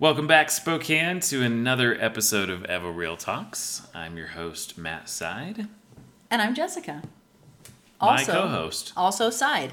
Welcome back, Spokane, to another episode of Evo Real Talks. I'm your host, Matt Side. And I'm Jessica. My co-host. Also side.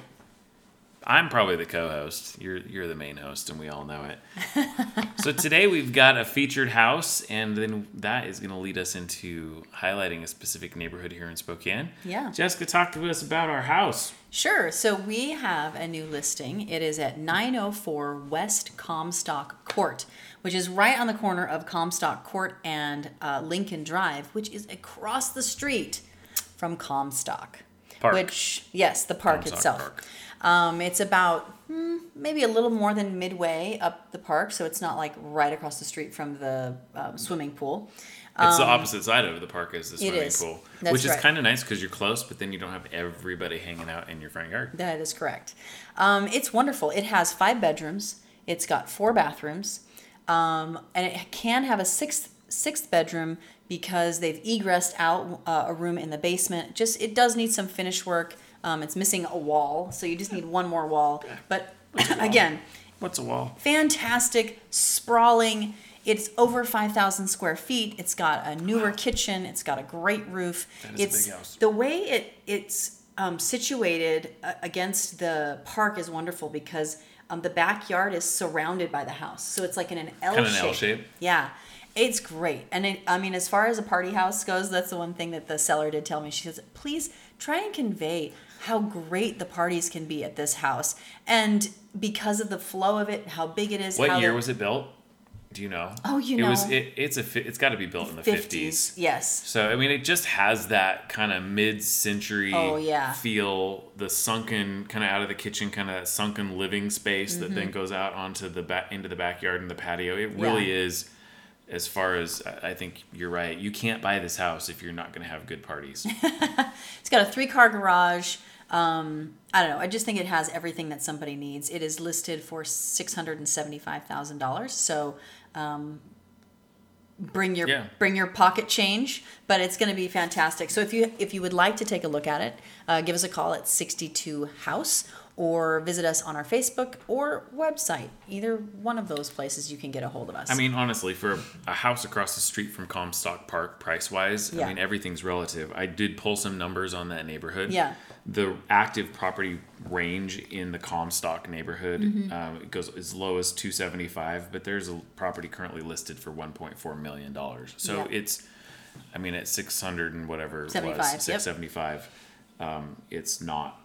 I'm probably the co-host. You're you're the main host, and we all know it. so today we've got a featured house, and then that is going to lead us into highlighting a specific neighborhood here in Spokane. Yeah. Jessica, talk to us about our house. Sure. So we have a new listing. It is at 904 West Comstock Court, which is right on the corner of Comstock Court and uh, Lincoln Drive, which is across the street from Comstock. Park. Which, yes, the park Comstock itself. Park. Um, it's about hmm, maybe a little more than midway up the park, so it's not like right across the street from the um, swimming pool. It's the opposite side of the park as the swimming Um, is. pool, That's which is right. kind of nice because you're close, but then you don't have everybody hanging out in your front yard. That is correct. Um, it's wonderful. It has five bedrooms. It's got four bathrooms, um, and it can have a sixth sixth bedroom because they've egressed out uh, a room in the basement. Just it does need some finish work. Um, it's missing a wall, so you just need one more wall. But again, What's a wall? fantastic, sprawling. It's over 5,000 square feet. It's got a newer kitchen. It's got a great roof. That is a it's big house. the way it it's um, situated uh, against the park is wonderful because um, the backyard is surrounded by the house, so it's like in an L Kinda an shape. L shape. Yeah, it's great. And it, I mean, as far as a party house goes, that's the one thing that the seller did tell me. She says, please try and convey how great the parties can be at this house, and because of the flow of it, how big it is. What year the- was it built? Do you know? Oh, you It was. It, it's a. It's got to be built in the fifties. Yes. So I mean, it just has that kind of mid-century Oh, yeah. feel. The sunken, kind of out of the kitchen, kind of sunken living space that Mm-hmm. then goes out onto the back into the backyard and the patio. It really Yeah. is. As far as I I think you're right, you can't buy this house if you're not going to have good parties. It's got a three car garage. Um, I don't know. I just think it has everything that somebody needs. It is listed for six hundred and seventy five thousand dollars. So um, bring your Yeah. bring your pocket change, but it's going to be fantastic. So if you if you would like to take a look at it, uh, give us a call at sixty two House or visit us on our Facebook or website. Either one of those places you can get a hold of us. I mean, honestly, for a house across the street from Comstock Park, price wise, Yeah. I mean, everything's relative. I did pull some numbers on that neighborhood. Yeah. The active property range in the Comstock neighborhood Mm-hmm. um, it goes as low as 275, but there's a property currently listed for 1.4 million dollars. So it's, I mean, at 600 and whatever it 75, was, yep. 675, um, it's not.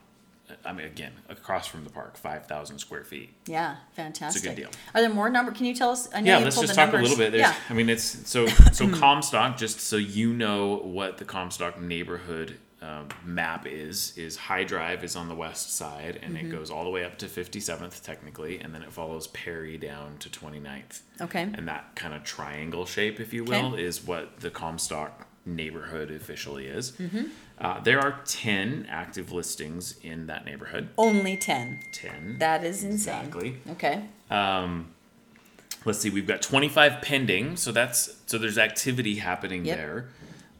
I mean, again, across from the park, 5,000 square feet. yeah, fantastic. It's a good deal. Are there more number? Can you tell us? I know yeah let's just talk numbers. a little bit There's, Yeah. i mean it's so so comstock just so you know what the comstock neighborhood um, map is is high drive is on the west side and Mm-hmm. it goes all the way up to 57th technically and then it follows perry down to 29th Okay. and that kind of triangle shape if you Okay. will is what the comstock neighborhood officially is Mm-hmm. uh, there are 10 active listings in that neighborhood Only 10. 10 That is insane. exactly Okay. let's see we've got 25 pending so that's so there's activity happening Yep. there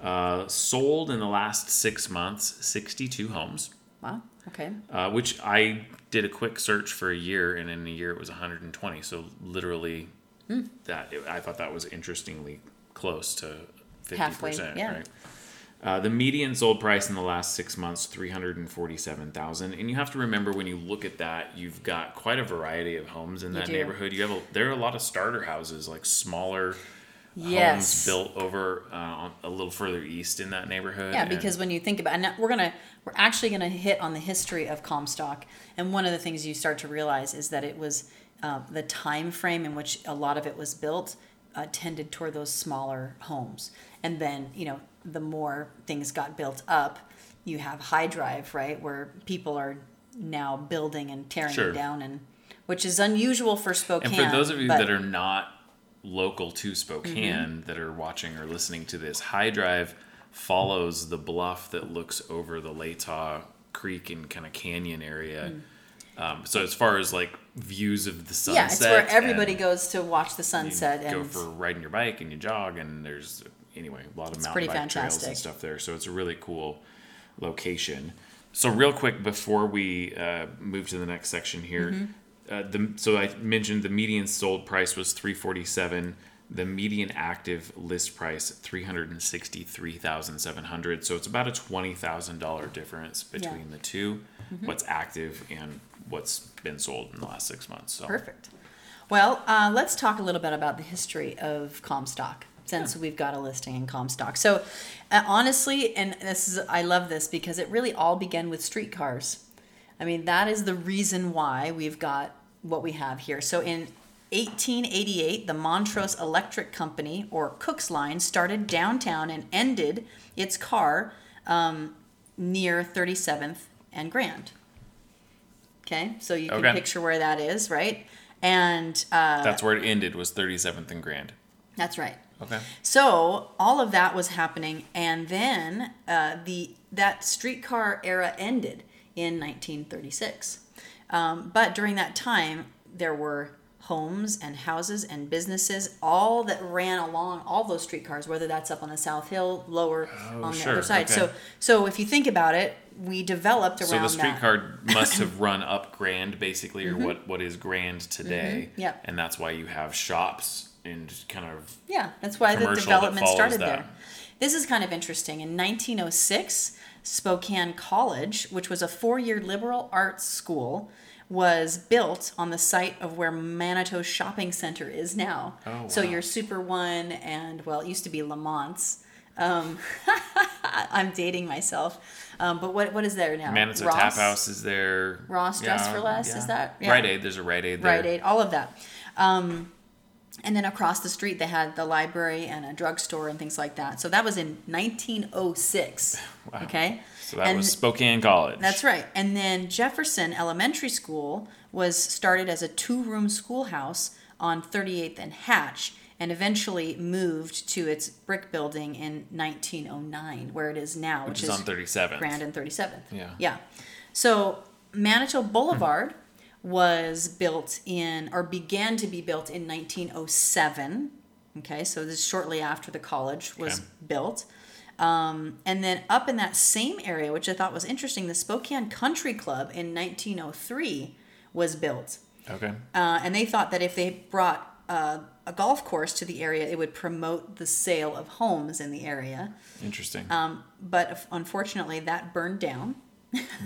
uh, sold in the last six months 62 homes Wow. Okay. uh, which i did a quick search for a year and in a year it was 120 so literally Hmm. that i thought that was interestingly close to 50% Halfway, yeah. right uh, the median sold price in the last six months, three hundred and forty-seven thousand. And you have to remember when you look at that, you've got quite a variety of homes in that neighborhood. You have a, there are a lot of starter houses, like smaller Yes. homes built over uh, a little further east in that neighborhood. Yeah, because when you think about, and we're gonna, we're actually gonna hit on the history of Comstock, and one of the things you start to realize is that it was uh, the time frame in which a lot of it was built uh, tended toward those smaller homes, and then you know the more things got built up, you have high drive, right, where people are now building and tearing Sure. down, and which is unusual for Spokane. And for those of you that are not local to Spokane Mm-hmm. that are watching or listening to this, High Drive follows the bluff that looks over the Latah Creek and kind of canyon area. Um, so as far as like views of the sunset, Mm. yeah, it's where everybody goes to watch the you sunset, go for riding your bike and you jog, and there's anyway a lot of mountain bike trails and stuff there. So it's a really cool location. So real quick before we uh, move to the next section here, Mm-hmm. Uh, the so I mentioned the median sold price was 347. The median active list price 363,700. So it's about a $20,000 difference between Yeah. the 2 What's active and what's been sold in the last 6 months. So Perfect. Well, uh, let's talk a little bit about the history of Comstock since we've got a listing in Comstock. So, uh, honestly, and this is I love this because it really all began with streetcars. I mean, that is the reason why we've got what we have here. So, in 1888, the Montrose Electric Company, or Cook's Line, started downtown and ended its car um, near 37th and Grand. Okay, so you can Okay. picture where that is, right? And uh, that's where it ended was 37th and Grand. that's right. Okay. So all of that was happening, and then uh, the that streetcar era ended in 1936. Um, but during that time, there were homes and houses and businesses, all that ran along all those streetcars, whether that's up on the South Hill, lower on the sure, other side. okay. So, so if you think about it, we developed around So the streetcar must have run up Grand, basically, or what, what is Grand today. Mm-hmm. Yep. And that's why you have shops and kind of Yeah, that's why the commercial that development started that. there. This is kind of interesting. In 1906, Spokane College, which was a four year liberal arts school, was built on the site of where Manitou Shopping Center is now. Oh, So wow. your Super One and, well, it used to be Lamont's. Um, I'm dating myself. Um, but what what is there now? Manitou Ross? Tap House is there. Ross Dress for Less, is that- yeah. Rite Aid? There's a Rite Aid there. Rite Aid, all of that. Um, and then across the street, they had the library and a drugstore and things like that. So that was in 1906. Wow. Okay. So that And was Spokane College. That's right. And then Jefferson Elementary School was started as a two room schoolhouse on 38th and Hatch and eventually moved to its brick building in 1909, where it is now, Which which, is on 37th. Grand and 37th. Yeah. Yeah. So Manitou Boulevard was built in, or began to be built in 1907. Okay, so this is shortly after the college was Okay. built. Um, and then up in that same area, which I thought was interesting, the Spokane Country Club in 1903 was built. Okay. Uh, and they thought that if they brought uh, a golf course to the area, it would promote the sale of homes in the area. Interesting. Um, but unfortunately, that burned down.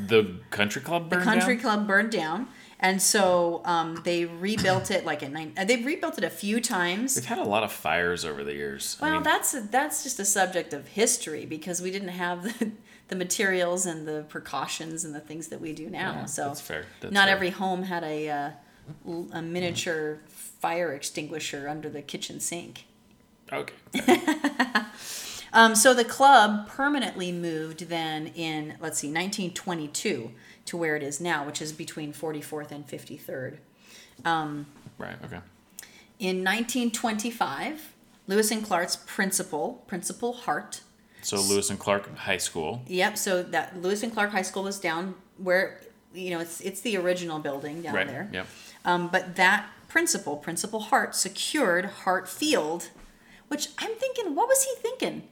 the country club burned the country down? club burned down and so um, they rebuilt it like in nine uh, they've rebuilt it a few times We've had a lot of fires over the years. I well mean, that's that's just a subject of history because we didn't have the, the materials and the precautions and the things that we do now Yeah, so that's fair. That's not fair. every home had a uh, a miniature fire extinguisher under the kitchen sink Okay. Um, so the club permanently moved then in, let's see, 1922 to where it is now, which is between 44th and 53rd. Right. Okay. In 1925, Lewis and Clark's principal, Principal Hart, So Lewis and Clark High School. yep, so that Lewis and Clark High School was down where, you know, it's, it's the original building down right. there. Yep. Um, but that principal, Principal Hart, secured Hart Field, which I'm thinking, what was he thinking?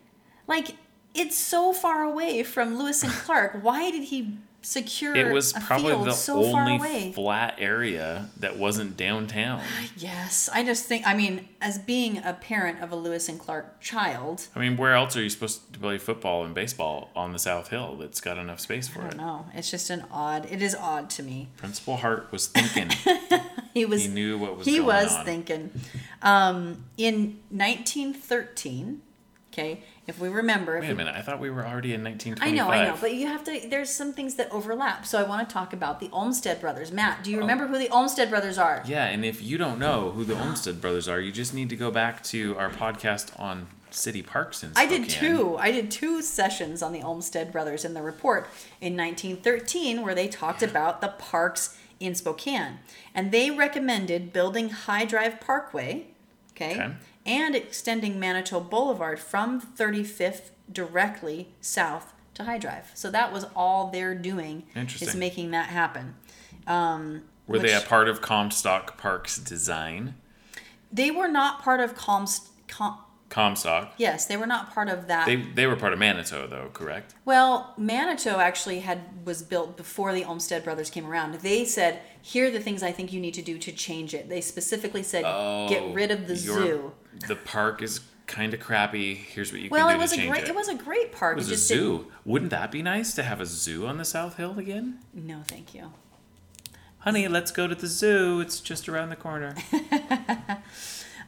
Like, it's so far away from Lewis and Clark. Why did he secure It was probably the so only flat area that wasn't downtown. yes, I just think, I mean, as being a parent of a Lewis and Clark child, I mean, where else are you supposed to play football and baseball on the South Hill that's got enough space for it? I don't know. It's just an odd. It is odd to me. Principal Hart was thinking. He was he knew what was he was on. thinking um, in 1913 okay if we remember if Wait a minute. I thought we were already in 1925. i know i know but you have to there's some things that overlap so i want to talk about the olmsted brothers matt do you oh. remember who the olmsted brothers are Yeah, and if you don't know who the Olmsted brothers are, you just need to go back to our podcast on city parks in I did two. I did two sessions on the Olmsted brothers in the report in 1913, where they talked about the parks in Spokane, and they recommended building High Drive Parkway, okay, Okay. And extending Manitou Boulevard from 35th directly south to High Drive. So that was all they're doing is making that happen. Um, Were they a part of Comstock Park's design? They were not part of Comst- Com- Comstock. Yes, they were not part of that. They they were part of Manitou though, correct? Well, Manitou actually had was built before the Olmsted brothers came around. They said, "Here are the things I think you need to do to change it." They specifically said, "Get rid of the Oh, zoo." The park is kind of crappy. Here's what you Well, can it do was to a great it. it was a great park. It was it a just didn't- zoo. Wouldn't that be nice to have a zoo on the South Hill again? No, thank you. Honey, let's go to the zoo. It's just around the corner.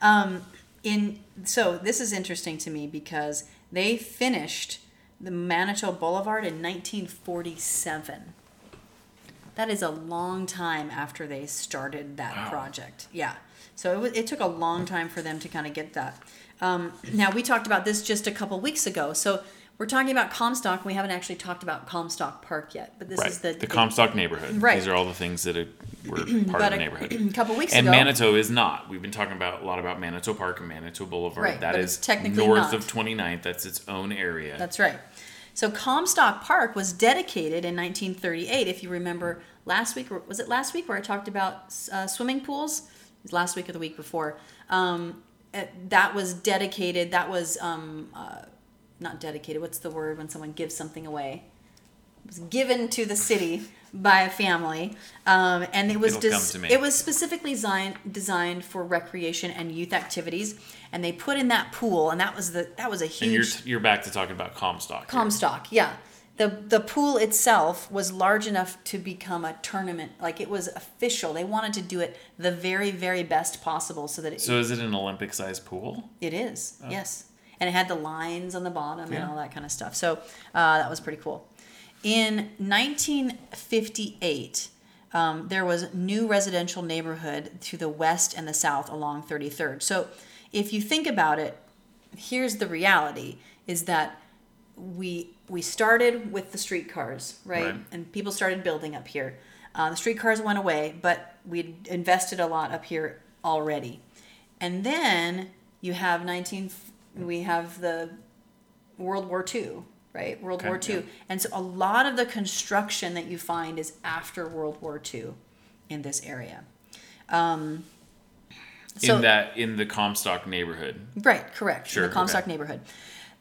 Um, in so this is interesting to me because they finished the Manitou Boulevard in 1947. That is a long time after they started that Wow. project. Yeah. So it, it took a long time for them to kind of get that. Um, now, we talked about this just a couple weeks ago. So we're talking about Comstock. We haven't actually talked about Comstock Park yet, but this right. is the, the, Comstock neighborhood. Right. These are all the things that are, were part of the neighborhood. a, couple weeks And ago. And Manitou is not. We've been talking about a lot about Manitou Park and Manitou Boulevard. Right, that is technically north not. of 29th. That's its own area. That's right. So Comstock Park was dedicated in 1938. If you remember last week, was it last week where I talked about uh, swimming pools? Last week or the week before. Um, uh, that was dedicated. That was um, uh, not dedicated. What's the word when someone gives something away? It was given to the city by a family, um, and it was des- it was specifically designed designed for recreation and youth activities. And they put in that pool, and that was the that was a huge and you're, you're back to talking about Comstock. here. Comstock, yeah. The the pool itself was large enough to become a tournament. Like it was official. They wanted to do it the very, very best possible so that it, So is it an Olympic sized pool? it is. Yes. And it had the lines on the bottom and all that kind of stuff. So uh, that was pretty cool. In 1958, um, there was new residential neighborhood to the west and the south along 33rd. So if you think about it, here's the reality: is that we we started with the streetcars, right? Right. And people started building up here. Uh, the streetcars went away, but we'd invested a lot up here already. And then you have 19. We have the World War II, right? World Okay, War II, yeah. and so a lot of the construction that you find is after World War II in this area. Um, so- in that in the Comstock neighborhood. Right, correct. Sure, in the Comstock okay. neighborhood.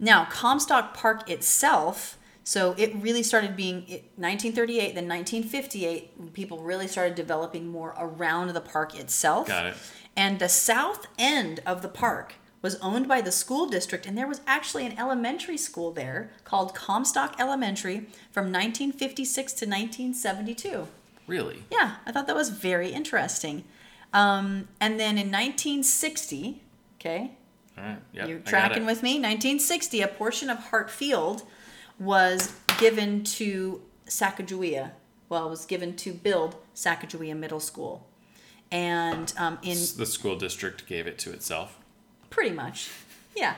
Now, Comstock Park itself, so it really started being 1938, then 1958, people really started developing more around the park itself. Got it. And the south end of the park was owned by the school district, and there was actually an elementary school there called Comstock Elementary from 1956 to 1972. Really? Yeah, I thought that was very interesting. Um, and then in 1960, okay, All right. Yep, you're tracking with me? 1960, a portion of Hart Field was given to Sacagawea. Well, it was given to build Sacagawea Middle School. And um, in the school district gave it to itself. pretty much, yeah.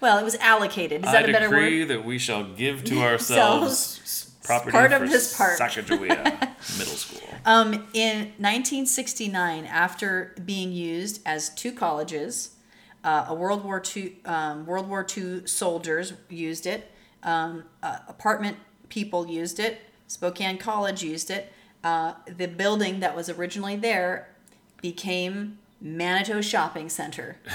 Well, it was allocated. Is I that a better decree word? that we shall give to ourselves property part of for this park. Sacagawea Middle School. Um, in 1969, after being used as two colleges, uh, a World War II um, World War II soldiers used it. Um, uh, apartment people used it. Spokane College used it. Uh, the building that was originally there became Manitou Shopping Center.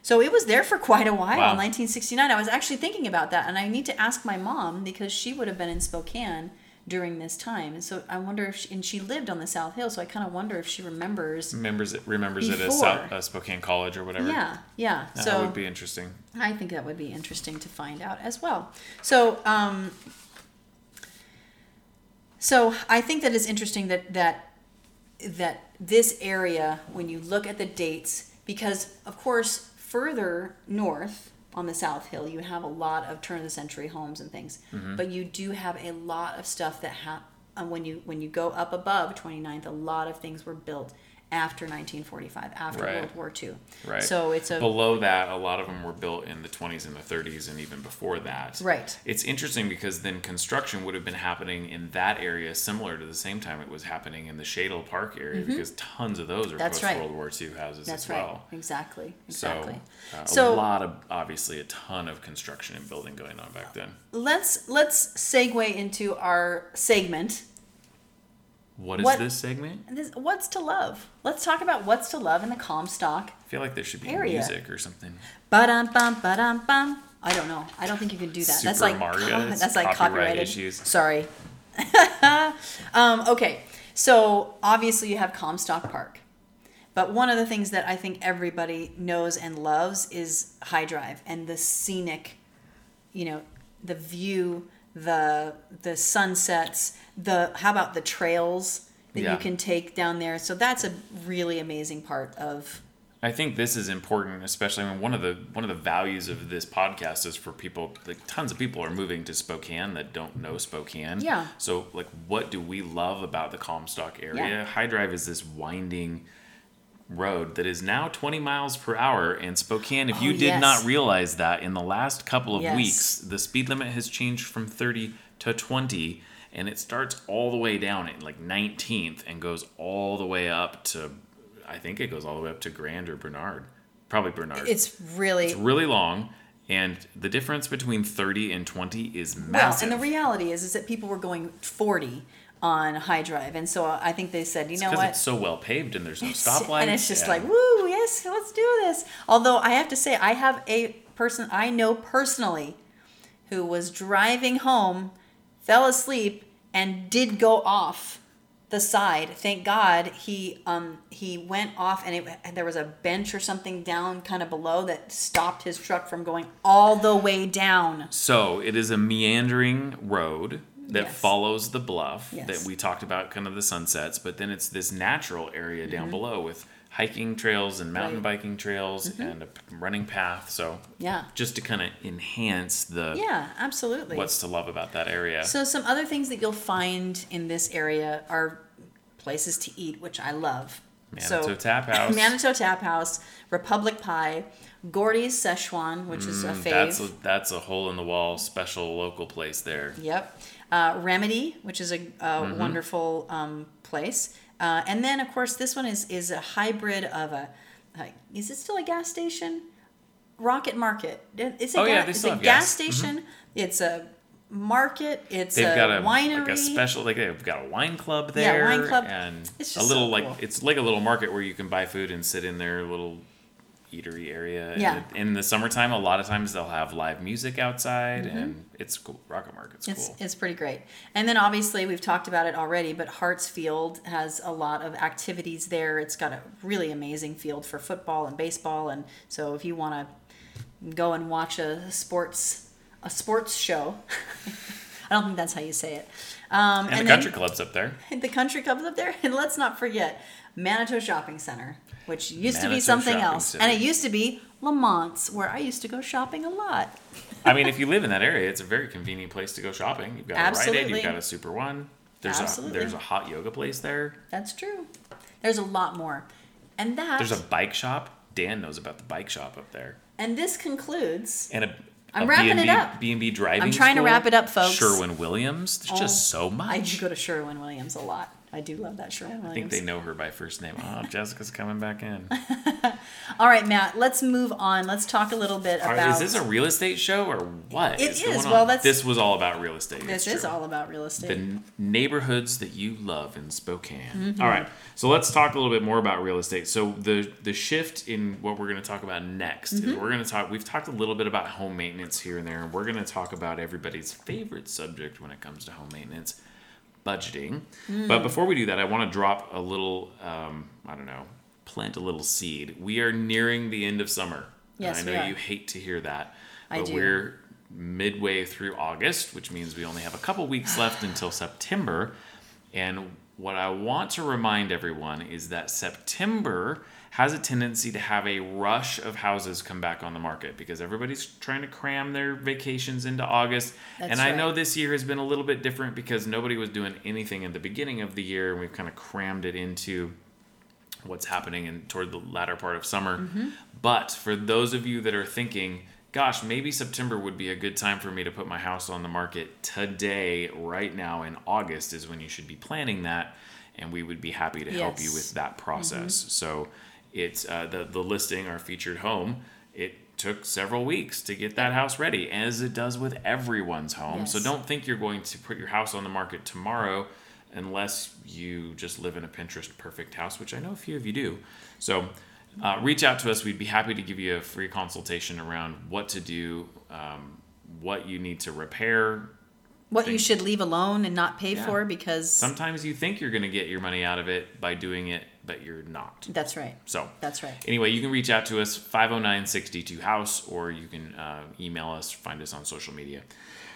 So it was there for quite a while, Wow. 1969. I was actually thinking about that, and I need to ask my mom because she would have been in Spokane during this time, and so I wonder if, she, and she lived on the South Hill, so I kind of wonder if she remembers. Remembers it, remembers it as South, uh, Spokane College or whatever. Yeah, yeah. That so would be interesting. I think that would be interesting to find out as well. So, um, so I think that it's interesting that that that this area, when you look at the dates, because of course further north on the South Hill, you have a lot of turn of the century homes and things, Mm-hmm. but you do have a lot of stuff that ha- uh, when you when you go up above 29th, a lot of things were built after 1945, after Right. World War II. Right. So it's a Below that, a lot of them were built in the 20s and the 30s and even before that. Right. It's interesting because then construction would have been happening in that area similar to the same time it was happening in the Shadle Park area because tons of those are Mm-hmm. Post right. World War II houses That's as right. well. Exactly. Exactly. So, uh, So- a lot of obviously a ton of construction and building going on back then. let's let's segue into our segment What is What- this segment? This, what's to love? Let's talk about what's to love in the Comstock I feel like there should be Area. music or something. Ba-dum bum ba-dum bum. I don't know. I don't think you can do that. that's like Mario, it's that's like copyright copyrighted. issues. Sorry. um, okay, so obviously you have Comstock Park, but one of the things that I think everybody knows and loves is High Drive and the scenic, you know, the view, the the sunsets, the how about the trails that Yeah. you can take down there. So that's a really amazing part of I think this is important, especially when one of the one of the values of this podcast is for people. Like tons of people are moving to Spokane that don't know Spokane. Yeah. So like, what do we love about the Comstock area? Yeah. High Drive is this winding road that is now 20 miles per hour in Spokane if Oh, you did yes. not realize that in the last couple of Yes. weeks the speed limit has changed from 30 to 20 and it starts all the way down at like 19th and goes all the way up to I think it goes all the way up to Grand or Bernard. Probably Bernard. it's really It's really long, and the difference between 30 and 20 is Well, massive. and the reality is, is that people were going 40 on High Drive, and so I think they said, you know because what? it's so well paved and there's no It's- stoplights. and it's just yeah. like, woo, yes, let's do this. Although I have to say, I have a person I know personally who was driving home, fell asleep, and did go off the side. Thank God he um he went off and it, there was a bench or something down kind of below that stopped his truck from going all the way down. So it is a meandering road that Yes. follows the bluff Yes. that we talked about, kind of the sunsets, but then it's this natural area down Mm-hmm. below with hiking trails and mountain Right. biking trails and a running path. So Yeah. just to kind of enhance the Yeah, absolutely. what's to love about that area. So some other things that you'll find in this area are places to eat, which I love. Manitou Tap House. Manitou Tap House, Republic Pie, Gordy's Szechuan, which is a fave. Mm, That's a, that's a hole in the wall special local place there. Yep. Uh, Remedy, which is a, a Mm-hmm. wonderful um, place. Uh, and then, of course, this one is is a hybrid of a. Uh, is it still a gas station? Rocket Market. It's a, Oh, yeah, ga- they it's a gas, gas. Mm-hmm. station. It's a market. It's They've a got a winery. like a special like they've got a wine club there. Yeah, wine club. and It's a little so like cool. it's like a little market where you can buy food and sit in their little eatery area. And Yeah. in the summertime, a lot of times they'll have live music outside, and it's cool. Rocket Market's Mm-hmm. It's, cool. it's pretty great. And then obviously we've talked about it already, but Hartsfield has a lot of activities there. It's got a really amazing field for football and baseball, and so if you want to go and watch a sports a sports show, I don't think that's how you say it. Um, and, the then country club's up there. the country club's up there, and let's not forget Manitou Shopping Center, which used to be something Shopping else, Center. and it used to be Lamont's, where I used to go shopping a lot. I mean, if you live in that area, it's a very convenient place to go shopping. You've got a Rite Aid, you've got a Super One. There's Absolutely. a there's a hot yoga place there. That's true. There's a lot more, and that There's a bike shop. Dan knows about the bike shop up there. And this concludes. and a I'm a wrapping it B&B up. B&B driving I'm trying to wrap it up, folks. Sherwin Williams. There's just oh, so much. I do go to Sherwin Williams a lot. I do love that Sherwin I think they know her by first name. Oh, Jessica's coming back in. All right, Matt. Let's move on. Let's talk a little bit about. is this a real estate show or what? It going is. Well, that's- this was all about real estate. This is all about real estate. the n- neighborhoods that you love in Spokane. Mm-hmm. All right, so let's talk a little bit more about real estate. So the the shift in what we're going to talk about next Mm-hmm. is we're going to talk. We've talked a little bit about home maintenance here and there, and we're going to talk about everybody's favorite subject when it comes to home maintenance, budgeting. Mm. But before we do that, I want to drop a little. Um, I don't know. Plant a little seed. We are nearing the end of summer. Yes, I know you hate to hear that, I but do. we're midway through August, which means we only have a couple weeks left until September. And what I want to remind everyone is that September has a tendency to have a rush of houses come back on the market because everybody's trying to cram their vacations into August. That's and I right. know this year has been a little bit different because nobody was doing anything at the beginning of the year and we've kind of crammed it into what's happening in toward the latter part of summer. Mm-hmm. But for those of you that are thinking, gosh, maybe September would be a good time for me to put my house on the market today, right now in August is when you should be planning that, and we would be happy to help you with that process. So it's uh, the the listing, our featured home. It took several weeks to get that house ready, as it does with everyone's home. So don't think you're going to put your house on the market tomorrow unless you just live in a Pinterest perfect house, which I know a few of you do. So uh, reach out to us. We'd be happy to give you a free consultation around what to do, um, what you need to repair. What you should leave alone and not pay Yeah. for because Sometimes you think you're going to get your money out of it by doing it, but you're not. that's right. So That's right. Anyway, you can reach out to us 509 62 House or you can uh, email us, find us on social media.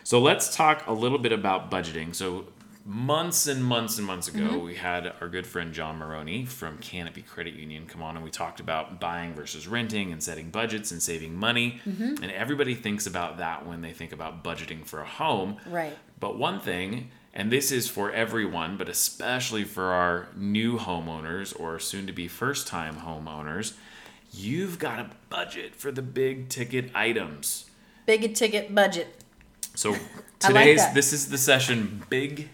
So let's talk a little bit about budgeting. So, months and months and months ago, we had our good friend John Maroney from Canopy Credit Union come on and we talked about buying versus renting and setting budgets and saving money. And everybody thinks about that when they think about budgeting for a home. Right. But one thing, and this is for everyone, but especially for our new homeowners or soon to be first time homeowners, you've got a budget for the big ticket items. Big ticket budget. So I like today's this is the session big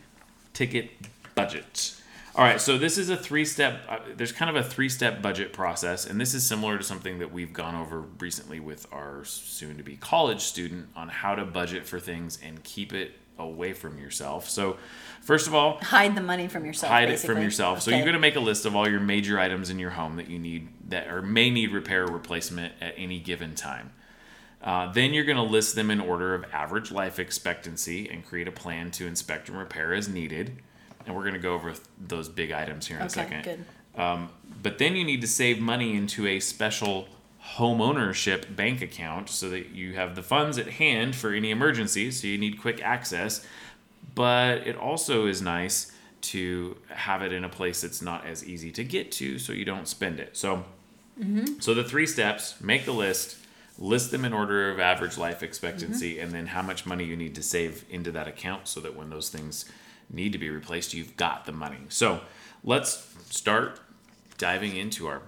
ticket budget. All right, so this is a three step uh, there's kind of a three step budget process and this is similar to something that we've gone over recently with our soon to be college student on how to budget for things and keep it away from yourself. So first of all, Hide the money from yourself. hide it from yourself. So you're going to make a list of all your major items in your home that you need that or may need repair or replacement at any given time. Uh, then you're going to list them in order of average life expectancy and create a plan to inspect and repair as needed. And we're going to go over th- those big items here in a Okay, second. good. Um, but then you need to save money into a special home ownership bank account so that you have the funds at hand for any emergencies. So you need quick access. But it also is nice to have it in a place that's not as easy to get to so you don't spend it. So, mm-hmm. so the three steps make the list, list them in order of average life expectancy, mm-hmm. and then how much money you need to save into that account so that when those things need to be replaced, you've got the money. So let's start diving into our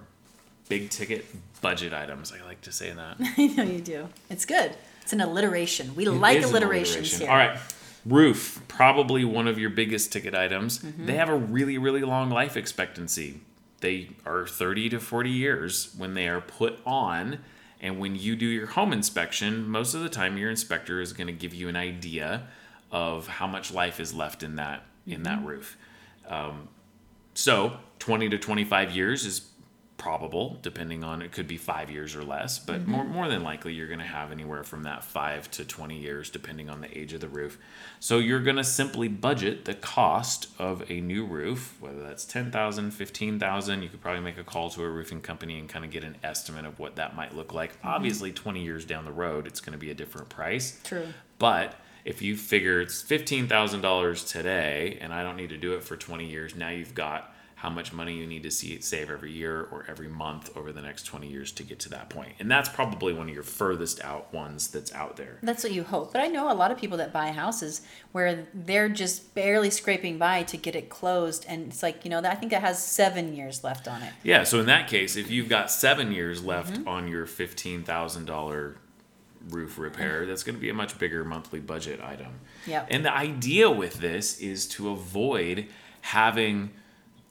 big ticket budget items. I like to say that. I know you do. It's good. It's an alliteration. We It like alliterations alliteration. here. All right. Roof, probably one of your biggest ticket items. Mm-hmm. They have a really, really long life expectancy. They are 30 to 40 years when they are put on. And when you do your home inspection, most of the time your inspector is going to give you an idea of how much life is left in that in Mm-hmm. that roof. Um, so 20 to 25 years is probable, depending on it could be five years or less, but mm-hmm. more, more than likely you're going to have anywhere from that five to 20 years, depending on the age of the roof. So you're going to simply budget the cost of a new roof, whether that's 10,000, 15,000. You could probably make a call to a roofing company and kind of get an estimate of what that might look like. Mm-hmm. Obviously, 20 years down the road, it's going to be a different price. True. But if you figure it's fifteen thousand dollars today, and I don't need to do it for twenty years, now you've got how much money you need to see save every year or every month over the next twenty years to get to that point. And that's probably one of your furthest out ones that's out there. That's what you hope. But I know a lot of people that buy houses where they're just barely scraping by to get it closed. And it's like, you know, I think it has seven years left on it. Yeah, so in that case, if you've got seven years left Mm-hmm. on your fifteen thousand dollar roof repair, that's going to be a much bigger monthly budget item. Yep. And the idea with this is to avoid having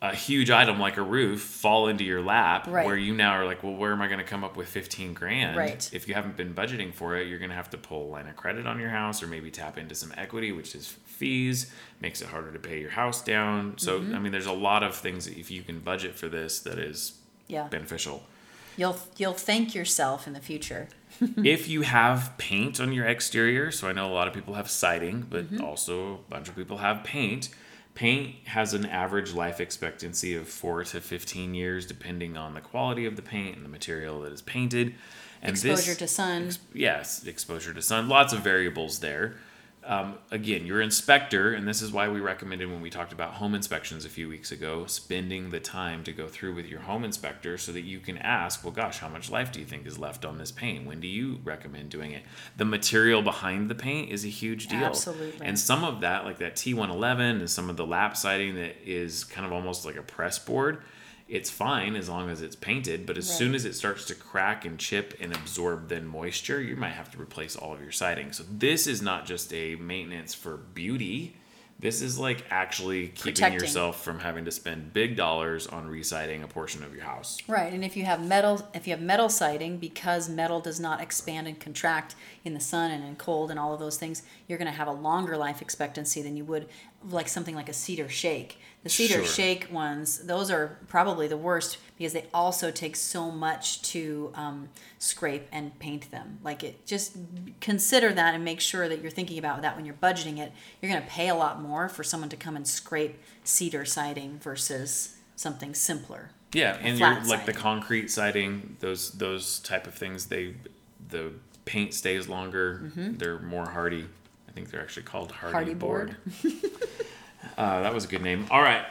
a huge item like a roof fall into your lap Right. where you now are like, well, where am I going to come up with 15 grand? Right. If you haven't been budgeting for it, you're going to have to pull a line of credit on your house or maybe tap into some equity, which is fees, makes it harder to pay your house down. So, Mm-hmm. I mean, there's a lot of things that if you can budget for this that is Yeah. beneficial. You'll you'll thank yourself in the future. if you have paint on your exterior, so I know a lot of people have siding, but Mm-hmm. also a bunch of people have paint. Paint has an average life expectancy of four to 15 years, depending on the quality of the paint and the material that is painted. And Exposure this, to sun. ex- yes, exposure to sun. Lots of variables there. Um, again, your inspector, and this is why we recommended when we talked about home inspections a few weeks ago, spending the time to go through with your home inspector so that you can ask, well, gosh, how much life do you think is left on this paint? When do you recommend doing it? The material behind the paint is a huge deal. Absolutely. And some of that, like that T111 and some of the lap siding that is kind of almost like a press board, it's fine as long as it's painted. But as Right. soon as it starts to crack and chip and absorb then moisture, you might have to replace all of your siding. So this is not just a maintenance for beauty. This is like actually keeping Protecting. yourself from having to spend big dollars on residing a portion of your house. Right, and if you have metal, if you have metal siding, because metal does not expand and contract in the sun and in cold and all of those things, you're going to have a longer life expectancy than you would like something like a cedar shake. The cedar Sure. shake ones, those are probably the worst because they also take so much to um, scrape and paint them. Like it, just consider that and make sure that you're thinking about that when you're budgeting it. You're going to pay a lot more for someone to come and scrape cedar siding versus something simpler. Yeah, and you're like the concrete siding, those those type of things. They the paint stays longer. Mm-hmm. They're more hardy. I think they're actually called hardy, Hardie board. board. uh, that was a good name. All right,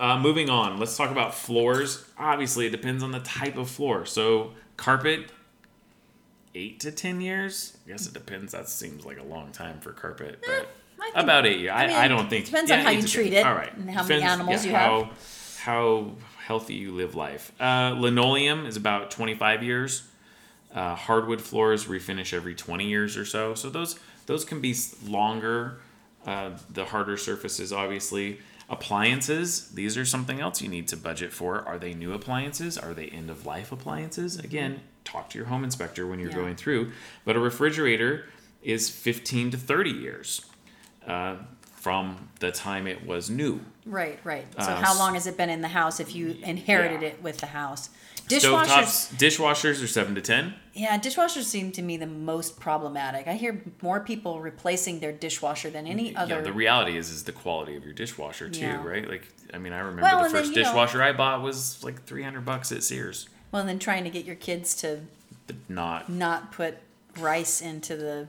uh, moving on. Let's talk about floors. Obviously, it depends on the type of floor. So carpet, eight to ten years. I guess it depends. That seems like a long time for carpet, but Eh, I think- about eight years. I, mean, I don't think it depends on how you treat 10. it All right, and how many animals yeah, you how, have. How healthy you live life. Uh, linoleum is about twenty five years. Uh, hardwood floors refinish every 20 years or so. So those those can be longer. Uh, the harder surfaces, obviously. Appliances, these are something else you need to budget for. Are they new appliances? Are they end of life appliances? Again, talk to your home inspector when you're. Yeah. going through. But a refrigerator is 15 to 30 years uh, from the time it was new. Right, right. So Uh, how long has it been in the house if you inherited yeah. it with the house? Dishwashers. Dishwashers, dishwashers are 7 to 10. yeah, dishwashers seem to me the most problematic. I hear more people replacing their dishwasher than any other. Yeah, the reality is is the quality of your dishwasher too, Yeah. right? Like, I mean, I remember Well, the and then, first know- dishwasher I bought was like three hundred bucks at Sears. well, and then trying to get your kids to But not, not put rice into the.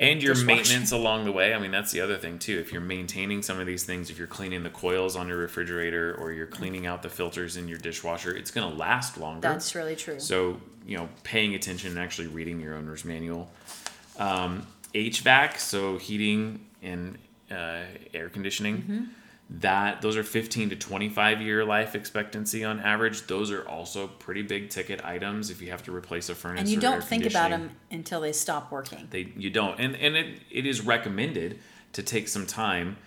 And your maintenance along the way. I mean, that's the other thing too. If you're maintaining some of these things, if you're cleaning the coils on your refrigerator or you're cleaning out the filters in your dishwasher, it's going to last longer. That's really true. So, you know, paying attention and actually reading your owner's manual. Um, HVAC, so heating and uh, air conditioning, Mm-hmm. That those are 15 to 25 year life expectancy on average. Those are also pretty big ticket items if you have to replace a furnace. and you or air don't think about them until they stop working. They you don't, and and it, it is recommended to take some time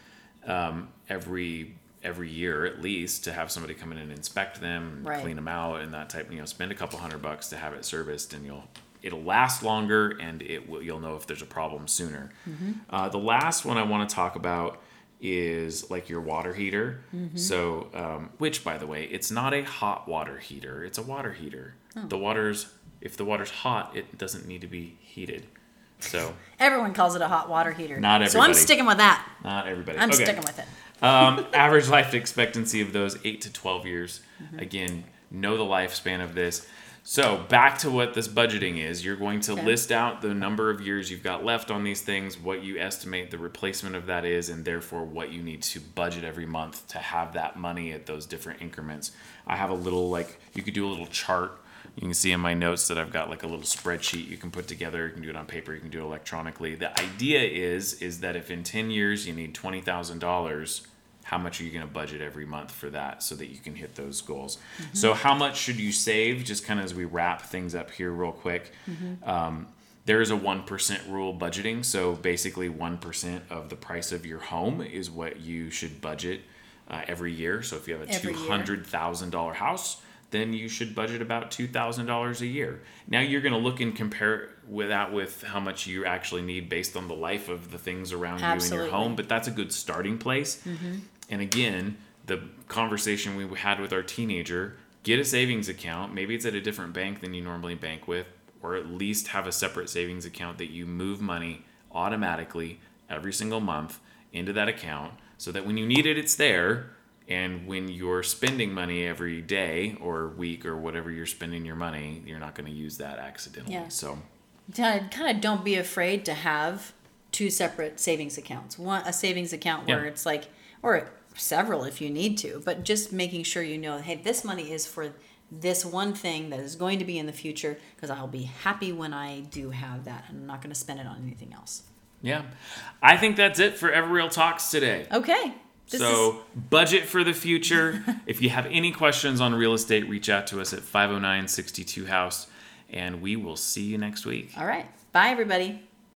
um, every every year at least to have somebody come in and inspect them, Right. clean them out, and that type. You know, spend a couple hundred bucks to have it serviced, and you'll it'll last longer, and it will you'll know if there's a problem sooner. Mm-hmm. Uh, the last one I want to talk about is like your water heater. Mm-hmm. So, um, which by the way, it's not a hot water heater; it's a water heater. Oh. The water's if the water's hot, it doesn't need to be heated. So. Everyone calls it a hot water heater. Not everybody. So I'm sticking with that. Not everybody. I'm Okay. sticking with it. Um, average life expectancy of those eight to twelve years. Mm-hmm. Again, know the lifespan of this. So back to what this budgeting is. You're going to Okay. list out the number of years you've got left on these things, what you estimate the replacement of that is, and therefore what you need to budget every month to have that money at those different increments. I have a little like you could do a little chart. You can see in my notes that I've got like a little spreadsheet you can put together. You can do it on paper. You can do it electronically. The idea is is that if in ten years you need twenty thousand dollars, how much are you going to budget every month for that so that you can hit those goals? So how much should you save? Just kind of as we wrap things up here real quick. Um, there is a 1% rule budgeting. So basically, 1% of the price of your home is what you should budget uh, every year. So if you have a $200,000 house, then you should budget about $2,000 a year. Now you're going to look and compare with that with how much you actually need based on the life of the things around you in your home, but that's a good starting place. And again, the conversation we had with our teenager get a savings account. Maybe it's at a different bank than you normally bank with, or at least have a separate savings account that you move money automatically every single month into that account so that when you need it, it's there. And when you're spending money every day or week or whatever you're spending your money, you're not going to use that accidentally. Yeah. So, kind of don't be afraid to have two separate savings accounts. One a savings account where Yeah. it's like or several if you need to, but just making sure you know, hey, this money is for this one thing that is going to be in the future because I'll be happy when I do have that. and I'm not going to spend it on anything else. yeah. I think that's it for Everreal Talks today. Okay. This so, is, budget for the future. if you have any questions on real estate, reach out to us at 509 62 House, and we will see you next week. all right. Bye everybody.